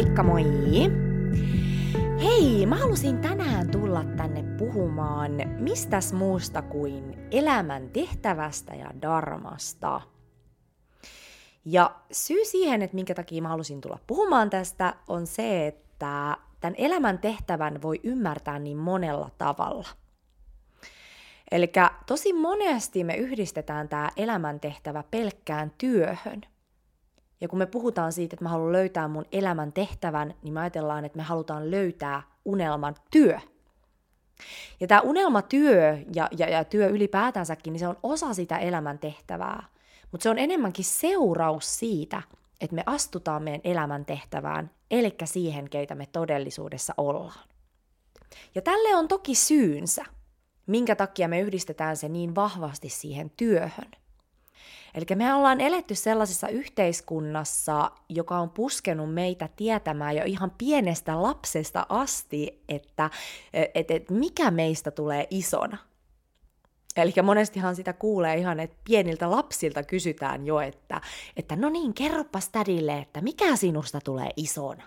Moikka moi! Hei, mä halusin tänään tulla tänne puhumaan mistäs muusta kuin elämän tehtävästä ja darmasta. Ja syy siihen, että minkä takia mä halusin tulla puhumaan tästä, on se, että tämän elämän tehtävän voi ymmärtää niin monella tavalla. Eli tosi monesti me yhdistetään tämä elämäntehtävä pelkkään työhön – ja kun me puhutaan siitä, että mä haluan löytää mun elämän tehtävän, niin me ajatellaan, että me halutaan löytää unelman työ. Ja tämä unelmatyö ja, ja, ja työ ylipäätänsäkin, niin se on osa sitä elämän tehtävää. Mutta se on enemmänkin seuraus siitä, että me astutaan meidän elämän tehtävään, eli siihen, keitä me todellisuudessa ollaan. Ja tälle on toki syynsä, minkä takia me yhdistetään se niin vahvasti siihen työhön. Eli me ollaan eletty sellaisessa yhteiskunnassa, joka on puskenut meitä tietämään jo ihan pienestä lapsesta asti, että et, et mikä meistä tulee isona. Eli monestihan sitä kuulee ihan, että pieniltä lapsilta kysytään jo, että, että no niin, kerropas tädille, että mikä sinusta tulee isona.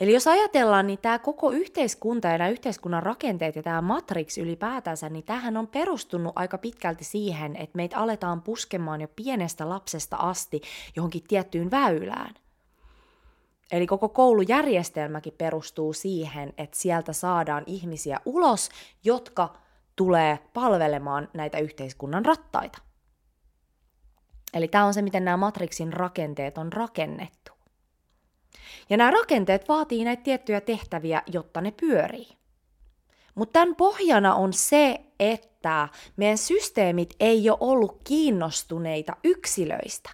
Eli jos ajatellaan, niin tämä koko yhteiskunta ja nämä yhteiskunnan rakenteet ja tämä matrix ylipäätänsä, niin tähän on perustunut aika pitkälti siihen, että meitä aletaan puskemaan jo pienestä lapsesta asti johonkin tiettyyn väylään. Eli koko koulujärjestelmäkin perustuu siihen, että sieltä saadaan ihmisiä ulos, jotka tulee palvelemaan näitä yhteiskunnan rattaita. Eli tämä on se, miten nämä matrixin rakenteet on rakennettu. Ja nämä rakenteet vaatii näitä tiettyjä tehtäviä, jotta ne pyörii. Mutta tämän pohjana on se, että meidän systeemit ei ole ollut kiinnostuneita yksilöistä.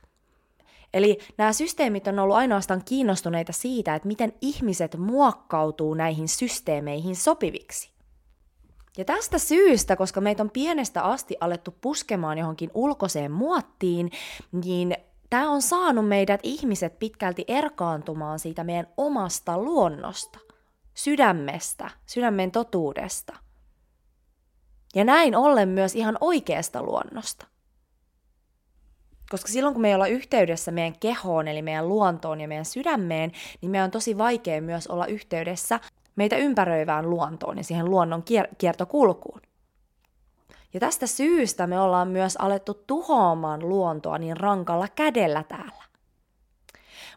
Eli nämä systeemit on ollut ainoastaan kiinnostuneita siitä, että miten ihmiset muokkautuu näihin systeemeihin sopiviksi. Ja tästä syystä, koska meitä on pienestä asti alettu puskemaan johonkin ulkoiseen muottiin, niin tämä on saanut meidät ihmiset pitkälti erkaantumaan siitä meidän omasta luonnosta, sydämestä, sydämen totuudesta. Ja näin ollen myös ihan oikeasta luonnosta. Koska silloin kun me ei olla yhteydessä meidän kehoon, eli meidän luontoon ja meidän sydämeen, niin meidän on tosi vaikea myös olla yhteydessä meitä ympäröivään luontoon ja siihen luonnon kier- kiertokulkuun. Ja tästä syystä me ollaan myös alettu tuhoamaan luontoa niin rankalla kädellä täällä.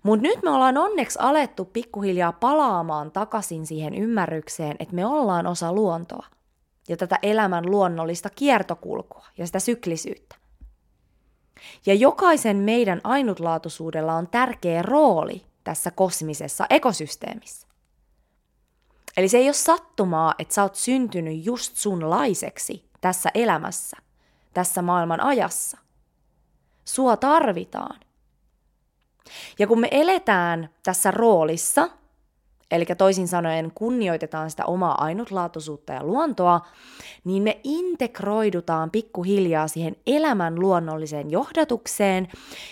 Mutta nyt me ollaan onneksi alettu pikkuhiljaa palaamaan takaisin siihen ymmärrykseen, että me ollaan osa luontoa ja tätä elämän luonnollista kiertokulkua ja sitä syklisyyttä. Ja jokaisen meidän ainutlaatuisuudella on tärkeä rooli tässä kosmisessa ekosysteemissä. Eli se ei ole sattumaa, että sä oot syntynyt just sunlaiseksi, tässä elämässä, tässä maailman ajassa. Sua tarvitaan. Ja kun me eletään tässä roolissa, eli toisin sanoen kunnioitetaan sitä omaa ainutlaatuisuutta ja luontoa, niin me integroidutaan pikkuhiljaa siihen elämän luonnolliseen johdatukseen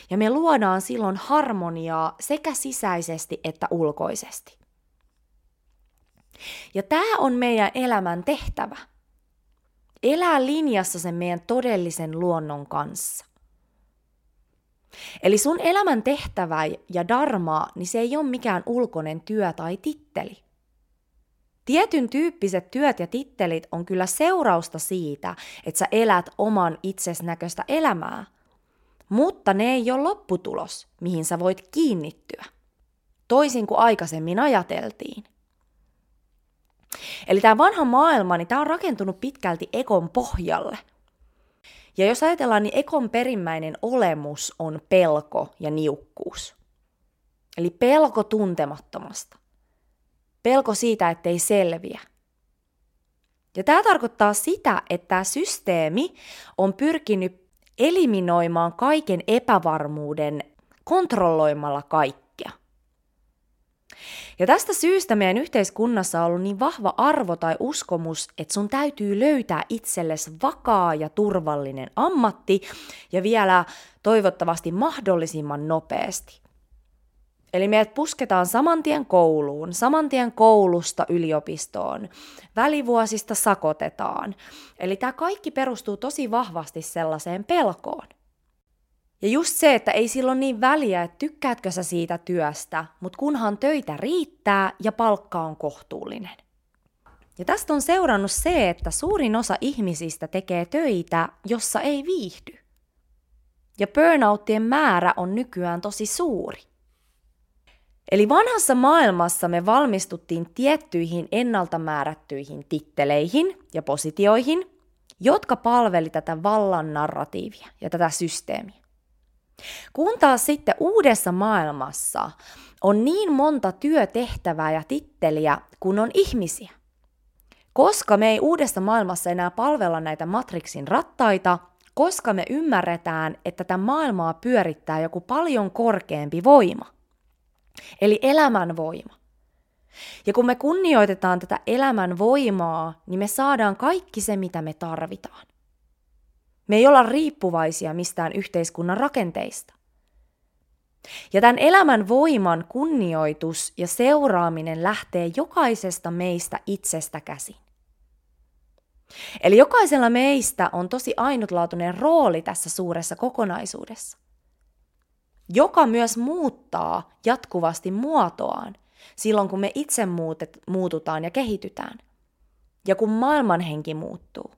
ja me luodaan silloin harmoniaa sekä sisäisesti että ulkoisesti. Ja tämä on meidän elämän tehtävä – elää linjassa sen meidän todellisen luonnon kanssa. Eli sun elämän tehtävä ja dharma, niin se ei ole mikään ulkoinen työ tai titteli. Tietyn tyyppiset työt ja tittelit on kyllä seurausta siitä, että sä elät oman itses näköistä elämää, mutta ne ei ole lopputulos, mihin sä voit kiinnittyä. Toisin kuin aikaisemmin ajateltiin. Eli tämä vanha maailma, niin tämä on rakentunut pitkälti ekon pohjalle. Ja jos ajatellaan, niin ekon perimmäinen olemus on pelko ja niukkuus. Eli pelko tuntemattomasta. Pelko siitä, ettei selviä. Ja tämä tarkoittaa sitä, että tämä systeemi on pyrkinyt eliminoimaan kaiken epävarmuuden kontrolloimalla kaikki. Ja tästä syystä meidän yhteiskunnassa on ollut niin vahva arvo tai uskomus, että sun täytyy löytää itsellesi vakaa ja turvallinen ammatti ja vielä toivottavasti mahdollisimman nopeasti. Eli meidät pusketaan saman tien kouluun, saman tien koulusta yliopistoon, välivuosista sakotetaan. Eli tämä kaikki perustuu tosi vahvasti sellaiseen pelkoon. Ja just se, että ei silloin niin väliä, että tykkäätkö sä siitä työstä, mutta kunhan töitä riittää ja palkka on kohtuullinen. Ja tästä on seurannut se, että suurin osa ihmisistä tekee töitä, jossa ei viihdy. Ja burnouttien määrä on nykyään tosi suuri. Eli vanhassa maailmassa me valmistuttiin tiettyihin ennalta määrättyihin titteleihin ja positioihin, jotka palveli tätä vallan narratiivia ja tätä systeemiä. Kun taas sitten uudessa maailmassa on niin monta työtehtävää ja titteliä kuin on ihmisiä. Koska me ei uudessa maailmassa enää palvella näitä Matrixin rattaita, koska me ymmärretään, että tätä maailmaa pyörittää joku paljon korkeampi voima. Eli elämän voima. Ja kun me kunnioitetaan tätä elämän voimaa, niin me saadaan kaikki se, mitä me tarvitaan. Me ei olla riippuvaisia mistään yhteiskunnan rakenteista. Ja tämän elämän voiman kunnioitus ja seuraaminen lähtee jokaisesta meistä itsestä käsin. Eli jokaisella meistä on tosi ainutlaatuinen rooli tässä suuressa kokonaisuudessa, joka myös muuttaa jatkuvasti muotoaan silloin, kun me itse muutet, muututaan ja kehitytään, ja kun maailmanhenki muuttuu.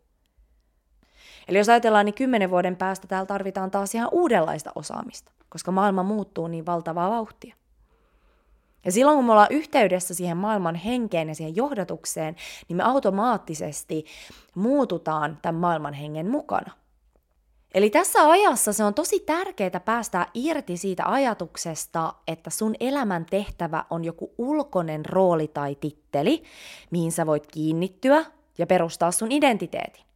Eli jos ajatellaan, niin kymmenen vuoden päästä täällä tarvitaan taas ihan uudenlaista osaamista, koska maailma muuttuu niin valtavaa vauhtia. Ja silloin kun me ollaan yhteydessä siihen maailman henkeen ja siihen johdatukseen, niin me automaattisesti muututaan tämän maailman hengen mukana. Eli tässä ajassa se on tosi tärkeää päästää irti siitä ajatuksesta, että sun elämän tehtävä on joku ulkoinen rooli tai titteli, mihin sä voit kiinnittyä ja perustaa sun identiteetin.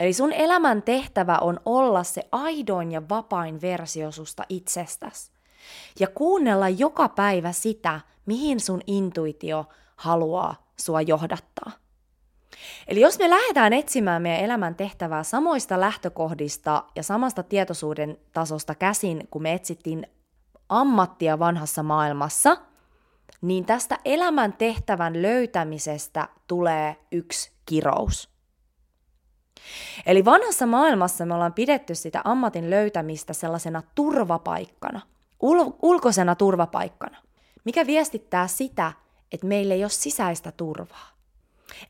Eli sun elämän tehtävä on olla se aidoin ja vapain versio susta itsestäsi. Ja kuunnella joka päivä sitä, mihin sun intuitio haluaa sua johdattaa. Eli jos me lähdetään etsimään meidän elämän tehtävää samoista lähtökohdista ja samasta tietoisuuden tasosta käsin, kun me etsittiin ammattia vanhassa maailmassa, niin tästä elämän tehtävän löytämisestä tulee yksi kirous. Eli vanhassa maailmassa me ollaan pidetty sitä ammatin löytämistä sellaisena turvapaikkana, ul- ulkoisena turvapaikkana, mikä viestittää sitä, että meillä ei ole sisäistä turvaa.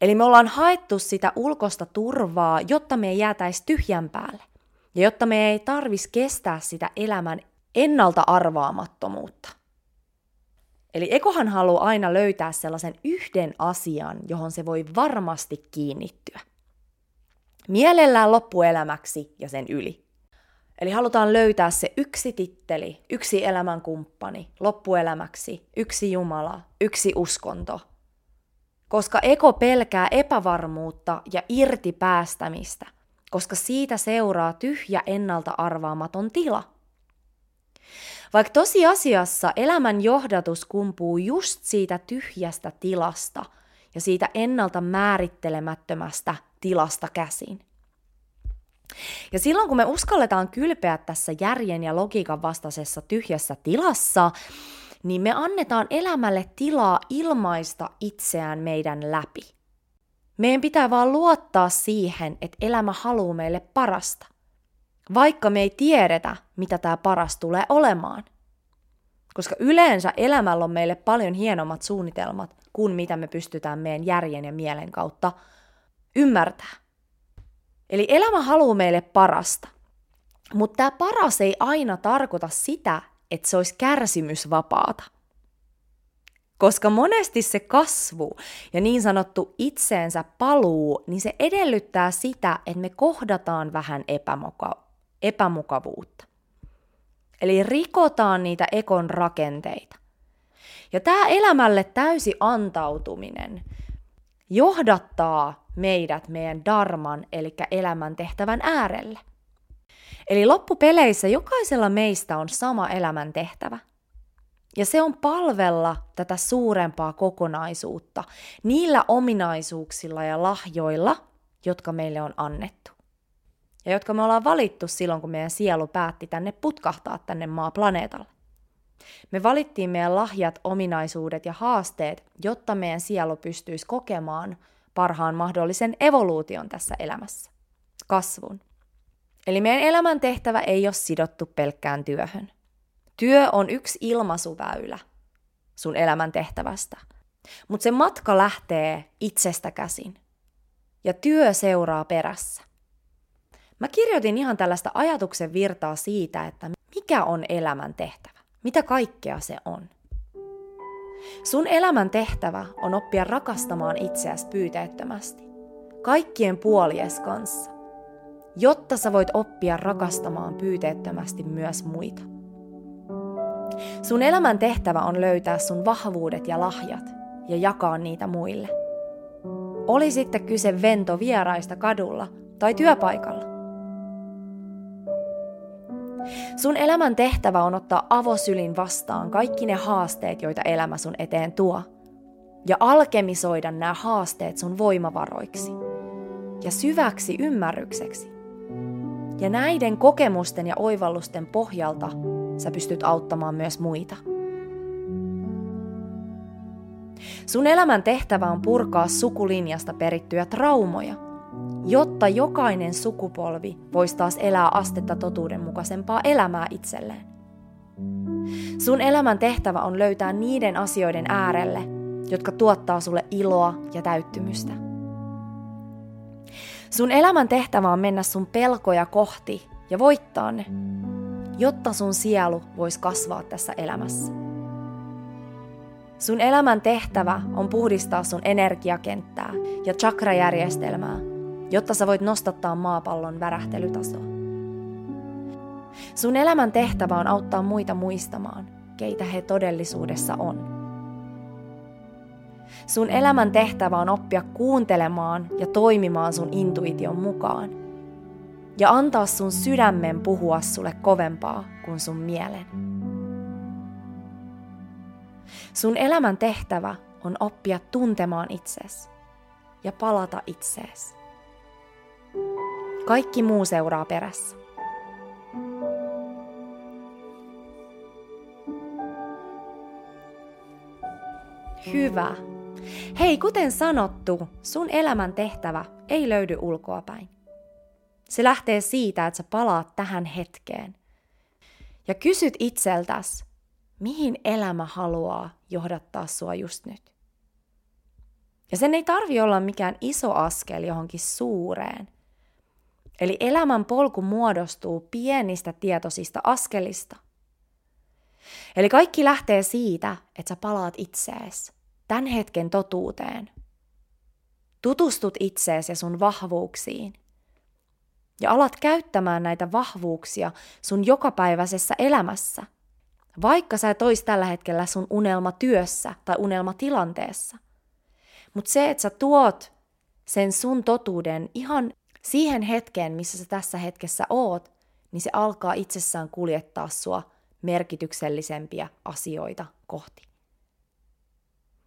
Eli me ollaan haettu sitä ulkoista turvaa, jotta me ei jäätäisi tyhjän päälle. Ja jotta me ei tarvis kestää sitä elämän ennalta arvaamattomuutta. Eli ekohan haluaa aina löytää sellaisen yhden asian, johon se voi varmasti kiinnittyä. Mielellään loppuelämäksi ja sen yli. Eli halutaan löytää se yksi titteli, yksi elämänkumppani, loppuelämäksi, yksi Jumala, yksi uskonto. Koska eko pelkää epävarmuutta ja irti päästämistä, koska siitä seuraa tyhjä ennalta arvaamaton tila. Vaikka tosiasiassa elämän johdatus kumpuu just siitä tyhjästä tilasta ja siitä ennalta määrittelemättömästä tilasta käsin. Ja silloin kun me uskalletaan kylpeä tässä järjen ja logiikan vastaisessa tyhjässä tilassa, niin me annetaan elämälle tilaa ilmaista itseään meidän läpi. Meidän pitää vaan luottaa siihen, että elämä haluaa meille parasta. Vaikka me ei tiedetä, mitä tämä paras tulee olemaan. Koska yleensä elämällä on meille paljon hienommat suunnitelmat kuin mitä me pystytään meidän järjen ja mielen kautta ymmärtää. Eli elämä haluaa meille parasta. Mutta tämä paras ei aina tarkoita sitä, että se olisi kärsimysvapaata. Koska monesti se kasvu ja niin sanottu itseensä paluu, niin se edellyttää sitä, että me kohdataan vähän epämuka- epämukavuutta. Eli rikotaan niitä ekon rakenteita. Ja tämä elämälle täysi antautuminen johdattaa meidät meidän darman, eli elämän tehtävän äärelle. Eli loppupeleissä jokaisella meistä on sama elämän tehtävä. Ja se on palvella tätä suurempaa kokonaisuutta niillä ominaisuuksilla ja lahjoilla, jotka meille on annettu. Ja jotka me ollaan valittu silloin, kun meidän sielu päätti tänne putkahtaa tänne maaplaneetalle. Me valittiin meidän lahjat, ominaisuudet ja haasteet, jotta meidän sielu pystyisi kokemaan parhaan mahdollisen evoluution tässä elämässä, kasvun. Eli meidän elämän tehtävä ei ole sidottu pelkkään työhön. Työ on yksi ilmaisuväylä sun elämän tehtävästä. Mutta se matka lähtee itsestä käsin. Ja työ seuraa perässä. Mä kirjoitin ihan tällaista ajatuksen virtaa siitä, että mikä on elämän tehtävä. Mitä kaikkea se on. Sun elämän tehtävä on oppia rakastamaan itseäsi pyyteettömästi. Kaikkien puolies kanssa. Jotta sä voit oppia rakastamaan pyyteettömästi myös muita. Sun elämän tehtävä on löytää sun vahvuudet ja lahjat ja jakaa niitä muille. Oli sitten kyse vento vieraista kadulla tai työpaikalla. Sun elämän tehtävä on ottaa avosylin vastaan kaikki ne haasteet, joita elämä sun eteen tuo. Ja alkemisoida nämä haasteet sun voimavaroiksi. Ja syväksi ymmärrykseksi. Ja näiden kokemusten ja oivallusten pohjalta sä pystyt auttamaan myös muita. Sun elämän tehtävä on purkaa sukulinjasta perittyjä traumoja – jotta jokainen sukupolvi voisi taas elää astetta totuudenmukaisempaa elämää itselleen. Sun elämän tehtävä on löytää niiden asioiden äärelle, jotka tuottaa sulle iloa ja täyttymystä. Sun elämän tehtävä on mennä sun pelkoja kohti ja voittaa ne, jotta sun sielu voisi kasvaa tässä elämässä. Sun elämän tehtävä on puhdistaa sun energiakenttää ja chakrajärjestelmää jotta sä voit nostattaa maapallon värähtelytasoa. Sun elämän tehtävä on auttaa muita muistamaan, keitä he todellisuudessa on. Sun elämän tehtävä on oppia kuuntelemaan ja toimimaan sun intuition mukaan. Ja antaa sun sydämen puhua sulle kovempaa kuin sun mielen. Sun elämän tehtävä on oppia tuntemaan itses ja palata itseesi. Kaikki muu seuraa perässä. Hyvä. Hei, kuten sanottu, sun elämän tehtävä ei löydy ulkoapäin. Se lähtee siitä, että sä palaat tähän hetkeen. Ja kysyt itseltäs, mihin elämä haluaa johdattaa sua just nyt. Ja sen ei tarvi olla mikään iso askel johonkin suureen, Eli elämän polku muodostuu pienistä tietoisista askelista. Eli kaikki lähtee siitä, että sä palaat itsees, tämän hetken totuuteen. Tutustut itseesi ja sun vahvuuksiin. Ja alat käyttämään näitä vahvuuksia sun jokapäiväisessä elämässä. Vaikka sä et ois tällä hetkellä sun unelmatyössä tai unelmatilanteessa. Mutta se, että sä tuot sen sun totuuden ihan siihen hetkeen, missä sä tässä hetkessä oot, niin se alkaa itsessään kuljettaa sua merkityksellisempiä asioita kohti.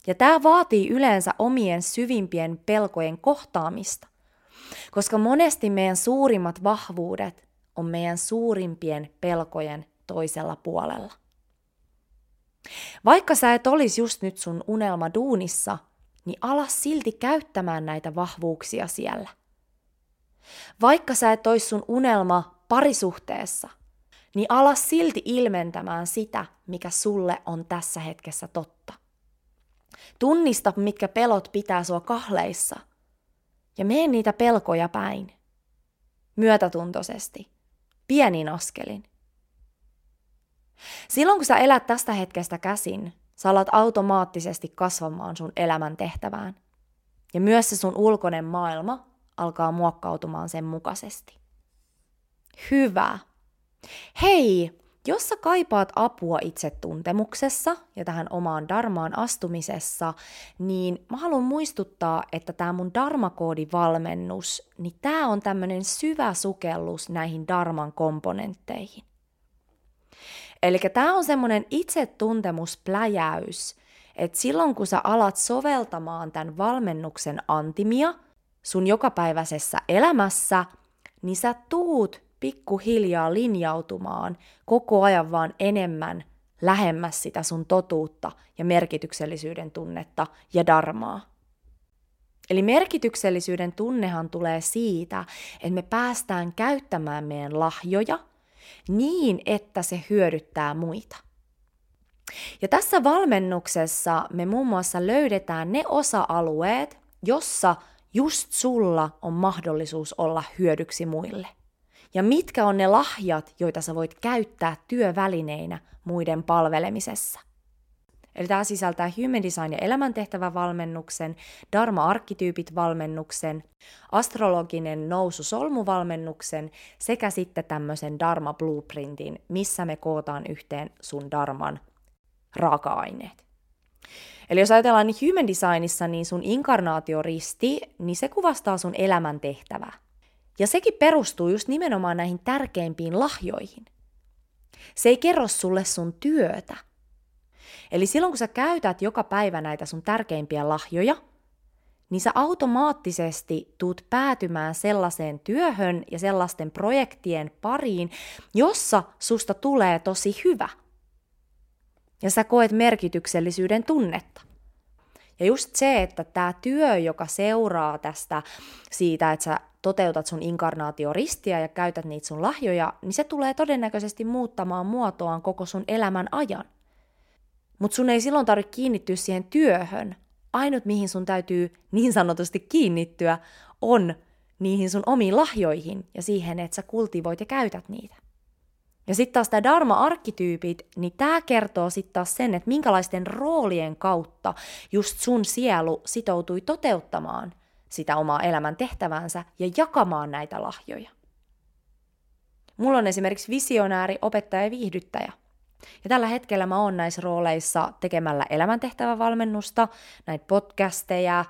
Ja tämä vaatii yleensä omien syvimpien pelkojen kohtaamista, koska monesti meidän suurimmat vahvuudet on meidän suurimpien pelkojen toisella puolella. Vaikka sä et olisi just nyt sun unelma duunissa, niin ala silti käyttämään näitä vahvuuksia siellä. Vaikka sä et ois sun unelma parisuhteessa, niin ala silti ilmentämään sitä, mikä sulle on tässä hetkessä totta. Tunnista, mitkä pelot pitää sua kahleissa, ja mene niitä pelkoja päin. Myötätuntoisesti, pienin askelin. Silloin kun sä elät tästä hetkestä käsin, sä alat automaattisesti kasvamaan sun elämän tehtävään. Ja myös se sun ulkoinen maailma alkaa muokkautumaan sen mukaisesti. Hyvä. Hei, jos sä kaipaat apua itsetuntemuksessa ja tähän omaan darmaan astumisessa, niin mä haluan muistuttaa, että tämä mun darmakoodivalmennus, niin tämä on tämmöinen syvä sukellus näihin darman komponentteihin. Eli tämä on semmoinen itsetuntemuspläjäys, että silloin kun sä alat soveltamaan tämän valmennuksen antimia – sun jokapäiväisessä elämässä, niin sä tuut pikkuhiljaa linjautumaan koko ajan vaan enemmän lähemmäs sitä sun totuutta ja merkityksellisyyden tunnetta ja darmaa. Eli merkityksellisyyden tunnehan tulee siitä, että me päästään käyttämään meidän lahjoja niin, että se hyödyttää muita. Ja tässä valmennuksessa me muun muassa löydetään ne osa-alueet, jossa just sulla on mahdollisuus olla hyödyksi muille. Ja mitkä on ne lahjat, joita sä voit käyttää työvälineinä muiden palvelemisessa. Eli tämä sisältää Human Design ja elämäntehtävävalmennuksen, Dharma-arkkityypit-valmennuksen, astrologinen nousu-solmuvalmennuksen sekä sitten tämmöisen Dharma Blueprintin, missä me kootaan yhteen sun Dharman raaka-aineet. Eli jos ajatellaan niin Human Designissa, niin sun inkarnaatioristi, niin se kuvastaa sun elämäntehtävää. Ja sekin perustuu just nimenomaan näihin tärkeimpiin lahjoihin. Se ei kerro sulle sun työtä, Eli silloin kun sä käytät joka päivä näitä sun tärkeimpiä lahjoja, niin sä automaattisesti tuut päätymään sellaiseen työhön ja sellaisten projektien pariin, jossa susta tulee tosi hyvä. Ja sä koet merkityksellisyyden tunnetta. Ja just se, että tämä työ, joka seuraa tästä siitä, että sä toteutat sun inkarnaatioristiä ja käytät niitä sun lahjoja, niin se tulee todennäköisesti muuttamaan muotoaan koko sun elämän ajan. Mutta sun ei silloin tarvitse kiinnittyä siihen työhön. Ainut, mihin sun täytyy niin sanotusti kiinnittyä, on niihin sun omiin lahjoihin ja siihen, että sä kultivoit ja käytät niitä. Ja sitten taas tämä Dharma-arkkityypit, niin tämä kertoo sitten taas sen, että minkälaisten roolien kautta just sun sielu sitoutui toteuttamaan sitä omaa elämän tehtävänsä ja jakamaan näitä lahjoja. Mulla on esimerkiksi visionääri, opettaja ja viihdyttäjä – ja tällä hetkellä mä oon näissä rooleissa tekemällä elämäntehtävävalmennusta, näitä podcasteja,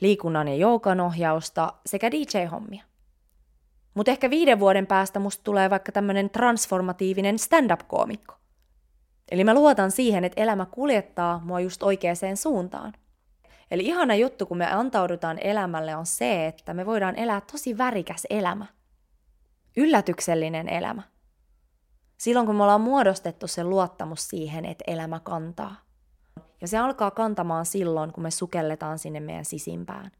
liikunnan ja joukan ohjausta sekä DJ-hommia. Mutta ehkä viiden vuoden päästä musta tulee vaikka tämmöinen transformatiivinen stand-up-koomikko. Eli mä luotan siihen, että elämä kuljettaa mua just oikeaan suuntaan. Eli ihana juttu, kun me antaudutaan elämälle, on se, että me voidaan elää tosi värikäs elämä. Yllätyksellinen elämä. Silloin kun me ollaan muodostettu se luottamus siihen, että elämä kantaa. Ja se alkaa kantamaan silloin, kun me sukelletaan sinne meidän sisimpään.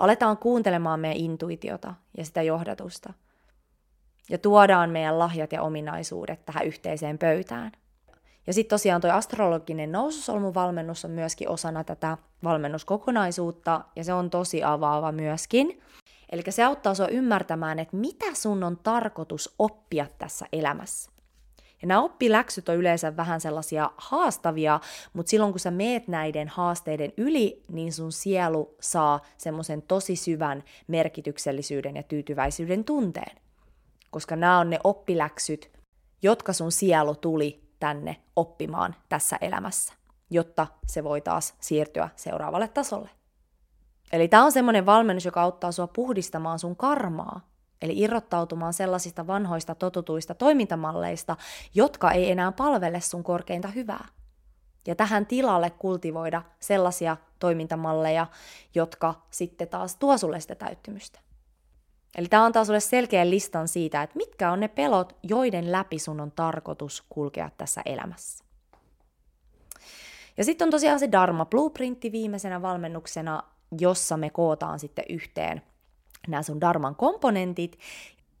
Aletaan kuuntelemaan meidän intuitiota ja sitä johdatusta. Ja tuodaan meidän lahjat ja ominaisuudet tähän yhteiseen pöytään. Ja sitten tosiaan tuo astrologinen noususolmuvalmennus on myöskin osana tätä valmennuskokonaisuutta, ja se on tosi avaava myöskin. Eli se auttaa sinua ymmärtämään, että mitä sun on tarkoitus oppia tässä elämässä. Ja nämä oppiläksyt on yleensä vähän sellaisia haastavia, mutta silloin kun sä meet näiden haasteiden yli, niin sun sielu saa semmoisen tosi syvän merkityksellisyyden ja tyytyväisyyden tunteen. Koska nämä on ne oppiläksyt, jotka sun sielu tuli tänne oppimaan tässä elämässä, jotta se voi taas siirtyä seuraavalle tasolle. Eli tämä on semmoinen valmennus, joka auttaa sua puhdistamaan sun karmaa, eli irrottautumaan sellaisista vanhoista totutuista toimintamalleista, jotka ei enää palvele sun korkeinta hyvää. Ja tähän tilalle kultivoida sellaisia toimintamalleja, jotka sitten taas tuo sulle sitä täyttymystä. Eli tämä antaa sulle selkeän listan siitä, että mitkä on ne pelot, joiden läpi sun on tarkoitus kulkea tässä elämässä. Ja sitten on tosiaan se Dharma Blueprintti viimeisenä valmennuksena, jossa me kootaan sitten yhteen nämä sun Dharman komponentit.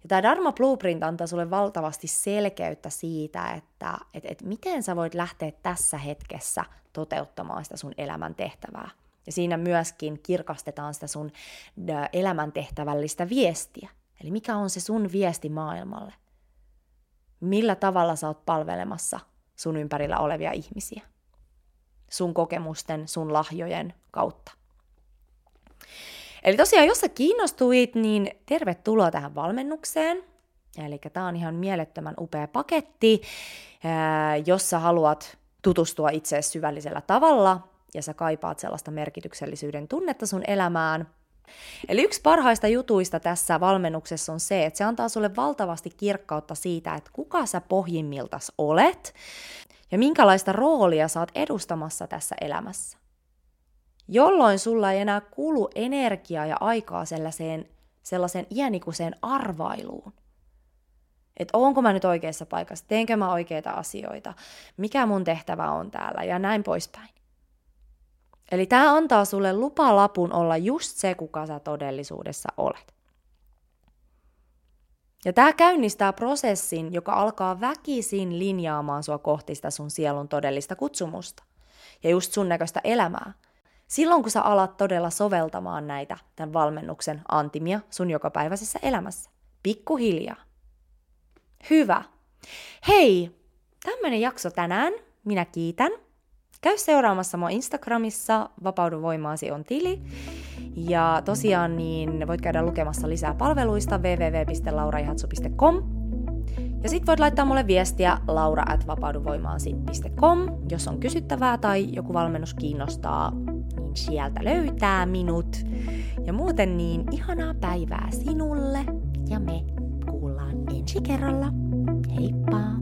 Ja tämä Dharma Blueprint antaa sulle valtavasti selkeyttä siitä, että et, et miten sä voit lähteä tässä hetkessä toteuttamaan sitä sun elämän tehtävää. Ja siinä myöskin kirkastetaan sitä sun elämäntehtävällistä viestiä. Eli mikä on se sun viesti maailmalle? Millä tavalla sä oot palvelemassa sun ympärillä olevia ihmisiä? Sun kokemusten, sun lahjojen kautta. Eli tosiaan, jos sä kiinnostuit, niin tervetuloa tähän valmennukseen. Eli tämä on ihan mielettömän upea paketti, jos sä haluat tutustua itse syvällisellä tavalla ja sä kaipaat sellaista merkityksellisyyden tunnetta sun elämään. Eli yksi parhaista jutuista tässä valmennuksessa on se, että se antaa sulle valtavasti kirkkautta siitä, että kuka sä pohjimmiltas olet ja minkälaista roolia sä oot edustamassa tässä elämässä jolloin sulla ei enää kulu energiaa ja aikaa sellaiseen, sellaiseen iänikuiseen arvailuun. Että onko mä nyt oikeassa paikassa, teenkö mä oikeita asioita, mikä mun tehtävä on täällä ja näin poispäin. Eli tämä antaa sulle lupalapun olla just se, kuka sä todellisuudessa olet. Ja tämä käynnistää prosessin, joka alkaa väkisin linjaamaan sua kohti sitä sun sielun todellista kutsumusta. Ja just sun näköistä elämää. Silloin kun sä alat todella soveltamaan näitä tämän valmennuksen antimia sun jokapäiväisessä elämässä. Pikkuhiljaa. Hyvä. Hei, tämmönen jakso tänään. Minä kiitän. Käy seuraamassa mua Instagramissa, Vapaudu voimaasi on tili. Ja tosiaan niin voit käydä lukemassa lisää palveluista www.lauraihatsu.com. Ja sit voit laittaa mulle viestiä laura at jos on kysyttävää tai joku valmennus kiinnostaa, niin sieltä löytää minut. Ja muuten niin ihanaa päivää sinulle ja me kuullaan ensi kerralla. Heippa!